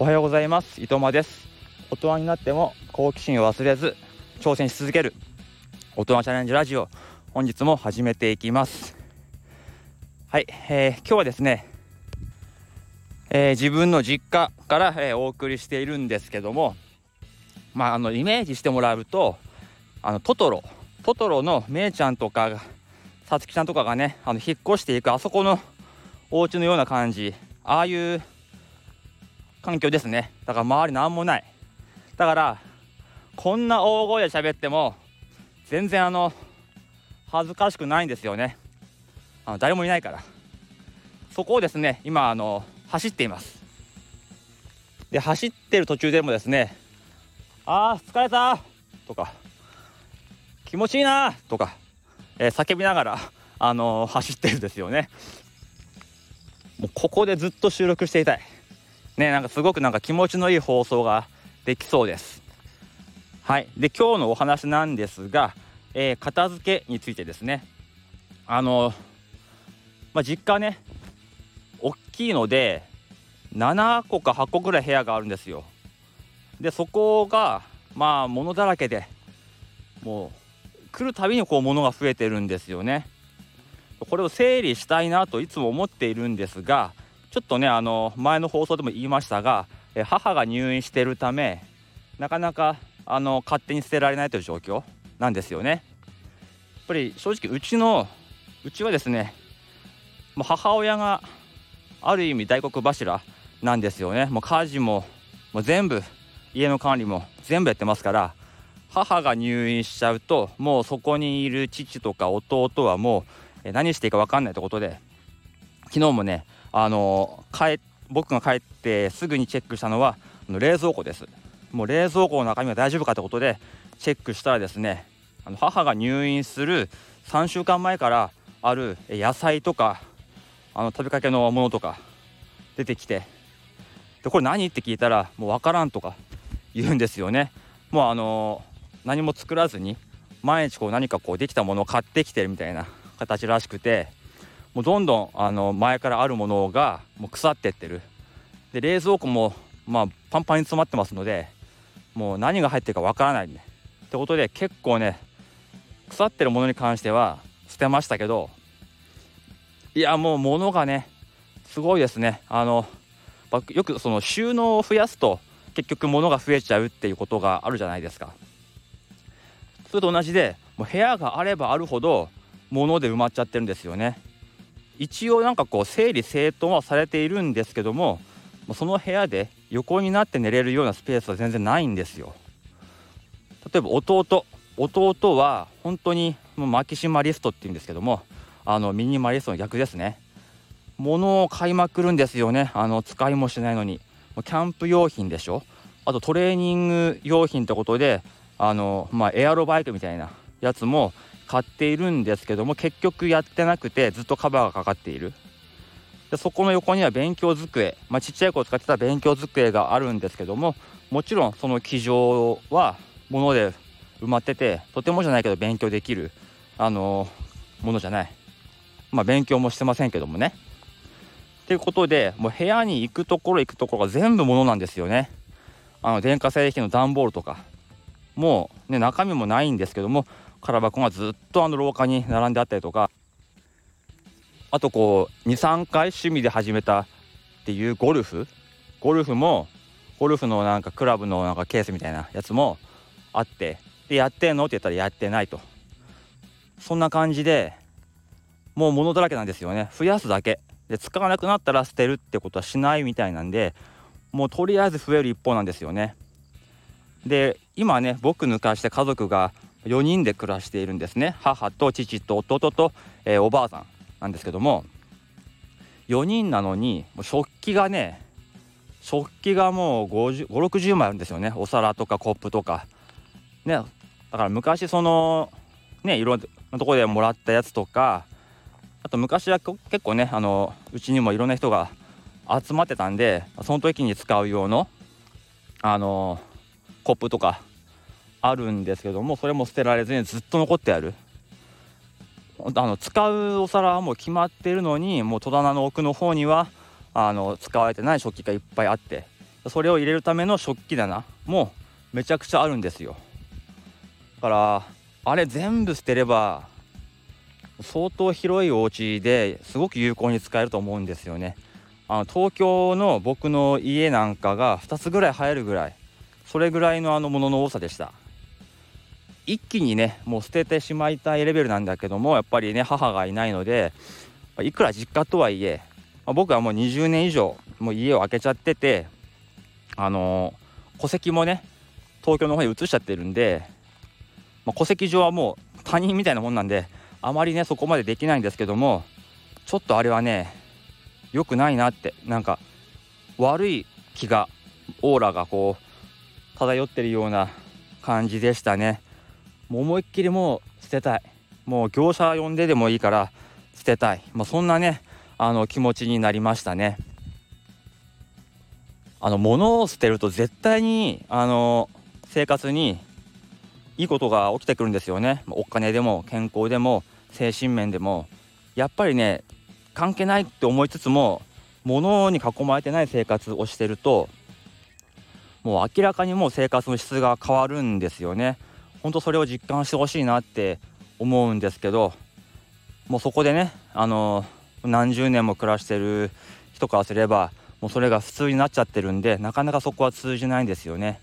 おはようございます。伊藤間です。大人になっても好奇心を忘れず挑戦し続ける。大人チャレンジラジオ本日も始めていきます。はい、えー、今日はですね、えー、自分の実家から、えー、お送りしているんですけどもまああのイメージしてもらうとあのトトロトトロのめいちゃんとかさつきちゃんとかがねあの引っ越していくあそこのお家のような感じ。ああいう環境ですね。だから周り何もない。だからこんな大声で喋っても全然あの恥ずかしくないんですよね。あの誰もいないから。そこをですね今あの走っています。で走ってる途中でもですねあー疲れたとか気持ちいいなとか、えー、叫びながらあのー、走ってるんですよね。もうここでずっと収録していたい。ねなんかすごくなんか気持ちのいい放送ができそうです。はい。で今日のお話なんですが、えー、片付けについてですね。あのまあ、実家ね大きいので7個か8個ぐらい部屋があるんですよ。でそこがまあ物だらけでもう来るたびにこう物が増えてるんですよね。これを整理したいなといつも思っているんですがちょっとねあの前の放送でも言いましたがえ母が入院しているためなかなかあの勝手に捨てられないという状況なんですよね。やっぱり正直うちのうちはですねもう母親がある意味大黒柱なんですよねもう家事ももう全部家の管理も全部やってますから母が入院しちゃうともうそこにいる父とか弟はもう何していいか分かんないということで昨日もねあの帰僕が帰ってすぐにチェックしたのは冷蔵庫です。もう冷蔵庫の中身は大丈夫かということでチェックしたらですねあの母が入院する3週間前からある野菜とかあの食べかけのものとか出てきてでこれ何？って聞いたらもう分からんとか言うんですよね。もうあの何も作らずに毎日こう何かこうできたものを買ってきてるみたいな形らしくてもうどんどんあの前からあるものがもう腐ってってる。で冷蔵庫もまあパンパンに詰まってますのでもう何が入ってるかわからないねってことで結構ね腐ってるものに関しては捨てましたけどいやもう物がねすごいですね。あのよくその収納を増やすと結局物が増えちゃうっていうことがあるじゃないですか。それと同じでもう部屋があればあるほど物で埋まっちゃってるんですよね。一応なんかこう整理整頓はされているんですけどもその部屋で横になって寝れるようなスペースは全然ないんですよ。例えば弟弟は本当にもうマキシマリストっていうんですけどもあのミニマリストの逆ですね。物を買いまくるんですよね。あの使いもしないのに。キャンプ用品でしょ。あとトレーニング用品ってことであのまあエアロバイクみたいなやつも買っているんですけども結局やってなくてずっとカバーがかかっている。でそこの横には勉強机、まあ、ちっちゃい子を使ってた勉強机があるんですけどももちろんその机上は物で埋まっててとてもじゃないけど勉強できるあの、ものじゃない。まあ勉強もしてませんけどもね。ということでもう部屋に行くところ行くところが全部物なんですよね。あの電化製品の段ボールとか。もうね中身もないんですけども空箱がずっとあの廊下に並んであったりとかあとこう23回趣味で始めたっていうゴルフゴルフもゴルフのなんかクラブのなんかケースみたいなやつもあってでやってんの？って言ったらやってないと。そんな感じでもう物だらけなんですよね。増やすだけ。で使わなくなったら捨てるってことはしないみたいなんでもうとりあえず増える一方なんですよね。で今ね僕抜かして家族が4人で暮らしているんですね。母と父と弟と、えー、おばあさんなんですけども4人なのにもう食器がね食器がもう5060枚あるんですよね。お皿とかコップとか。ねだから昔そのねいろんなところでもらったやつとかあと昔は結構ねあのうちにもいろんな人が集まってたんでその時に使う用のあのコップとかあるんですけどもそれも捨てられずにずっと残ってある。あの使うお皿はもう決まってるのにもう戸棚の奥の方にはあの使われてない食器がいっぱいあってそれを入れるための食器棚もめちゃくちゃあるんですよ。だからあれ全部捨てれば相当広いお家ですごく有効に使えると思うんですよね。あの東京の僕の家なんかが2つぐらい入るぐらいそれぐらいのあのものの多さでした。一気にねもう捨ててしまいたいレベルなんだけどもやっぱりね母がいないのでいくら実家とはいえ、まあ、僕はもう20年以上もう家を空けちゃっててあのー、戸籍もね東京の方に移しちゃってるんで、まあ、戸籍上はもう他人みたいなもんなんであまりねそこまでできないんですけどもちょっとあれはね良くないなってなんか悪い気がオーラがこう漂ってるような感じでしたね。もう思いっきりもう捨てたい。もう業者呼んででもいいから捨てたい、まあ、そんなねあの気持ちになりましたね。あの物を捨てると絶対にあの生活にいいことが起きてくるんですよね。お金でも健康でも精神面でも。やっぱりね関係ないって思いつつも物に囲まれてない生活をしてるともう明らかにもう生活の質が変わるんですよねほんとそれを実感してほしいなって思うんですけどもうそこでねあの何十年も暮らしてる人からすればもうそれが普通になっちゃってるんでなかなかそこは通じないんですよね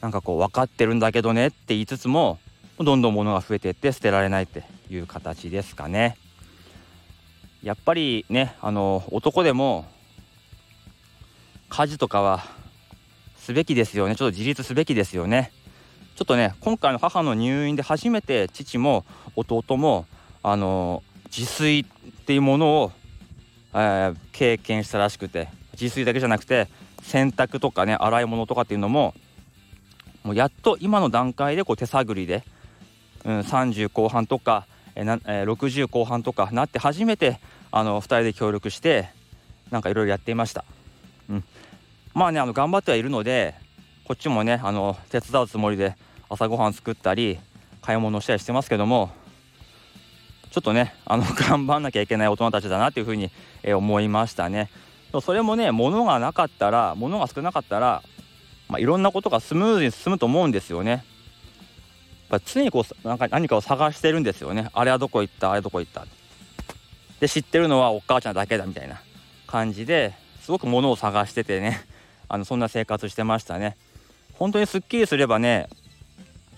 なんかこう分かってるんだけどねって言いつつもどんどん物が増えていって捨てられないっていう形ですかね。やっぱりねあの男でも家事とかはすべきですよね。ちょっと自立すべきですよね。ちょっとね今回の母の入院で初めて父も弟もあの自炊っていうものを、えー、経験したらしくて自炊だけじゃなくて洗濯とかね洗い物とかっていうのももうやっと今の段階でこう手探りで、うん、30後半とかえな、えー、60後半とかなって初めてあの2人で協力してなんかいろいろやっていました、うん、まあねあの頑張ってはいるのでこっちもねあの手伝うつもりで朝ごはん作ったり買い物したりしてますけどもちょっとねあの 頑張んなきゃいけない大人たちだなっていうふうに、え、思いましたね。それもね物がなかったら物が少なかったら、まあ、いろんなことがスムーズに進むと思うんですよね。やっぱ常にこうなんか何かを探してるんですよね。あれはどこ行った？あれどこ行った？で知ってるのはお母ちゃんだけだみたいな感じですごく物を探しててね。あのそんな生活してましたね。本当にすっきりすればね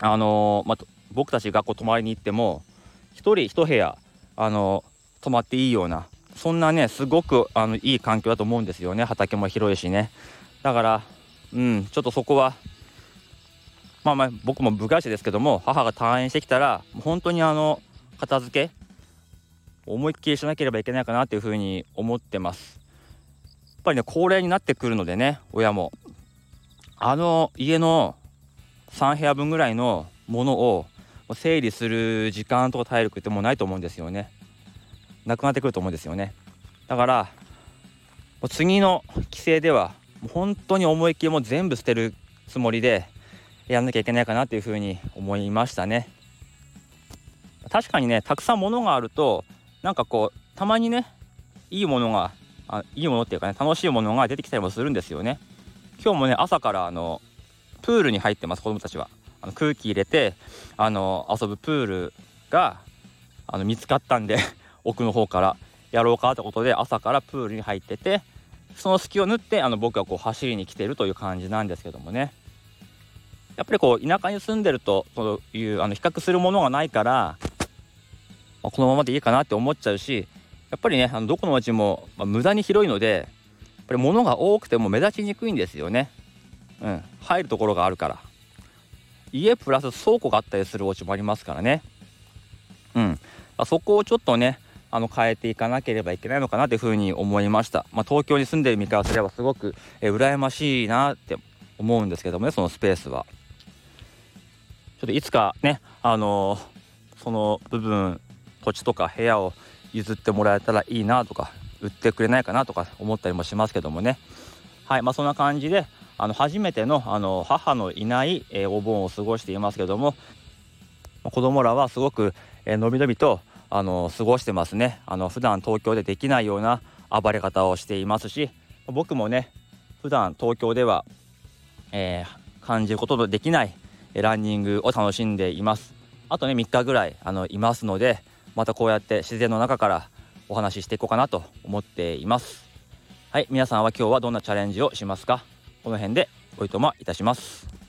あのー、まあ、僕たち学校泊まりに行っても1人1部屋あのー、泊まっていいようなそんなねすごくあのいい環境だと思うんですよね。畑も広いしね。だからうんちょっとそこはまあまあ僕も部外者ですけども母が退院してきたら本当にあの片付け思いっきりしなければいけないかなというふうに思ってます。ぱりね高齢になってくるのでね親も。あの家の3部屋分ぐらいのものを整理する時間とか体力ってもうないと思うんですよね。なくなってくると思うんですよね。だから次の帰省では本当に思いっきりもう全部捨てるつもりでやんなきゃいけないかなというふうに思いましたね。確かにねたくさん物があるとなんかこうたまにねいいものがあいいものっていうかね楽しいものが出てきたりもするんですよね。今日もね朝からあのプールに入ってます子供たちは。あの空気入れてあの遊ぶプールがあの見つかったんで 奥の方からやろうかってことで朝からプールに入っててその隙を縫ってあの僕はこう走りに来てるという感じなんですけどもね。やっぱりこう田舎に住んでるとというあの比較するものがないから、ま、このままでいいかなって思っちゃうしやっぱりねあのどこの町も、まあ、無駄に広いのでやっぱり物が多くても目立ちにくいんですよね。うん、入るところがあるから。家プラス倉庫があったりするお家もありますからね。うん。そこをちょっとねあの変えていかなければいけないのかなというふうに思いました、まあ、東京に住んでる身からすればすごくえ羨ましいなって思うんですけどもねそのスペースは。ちょっといつかねあのその部分土地とか部屋を譲ってもらえたらいいなとか売ってくれないかなとか思ったりもしますけどもね。はいまあそんな感じであの初めてのあの母のいない、え、お盆を過ごしていますけども子供らはすごく、え、のびのびとあの過ごしてますね。あの普段東京でできないような暴れ方をしていますし僕もね普段東京では、えー、感じることのできないランニングを楽しんでいます。あとね3日ぐらいあのいますのでまたこうやって自然の中からお話ししていこうかなと思っています。はい皆さんは今日はどんなチャレンジをしますか？この辺でおいとまいたします。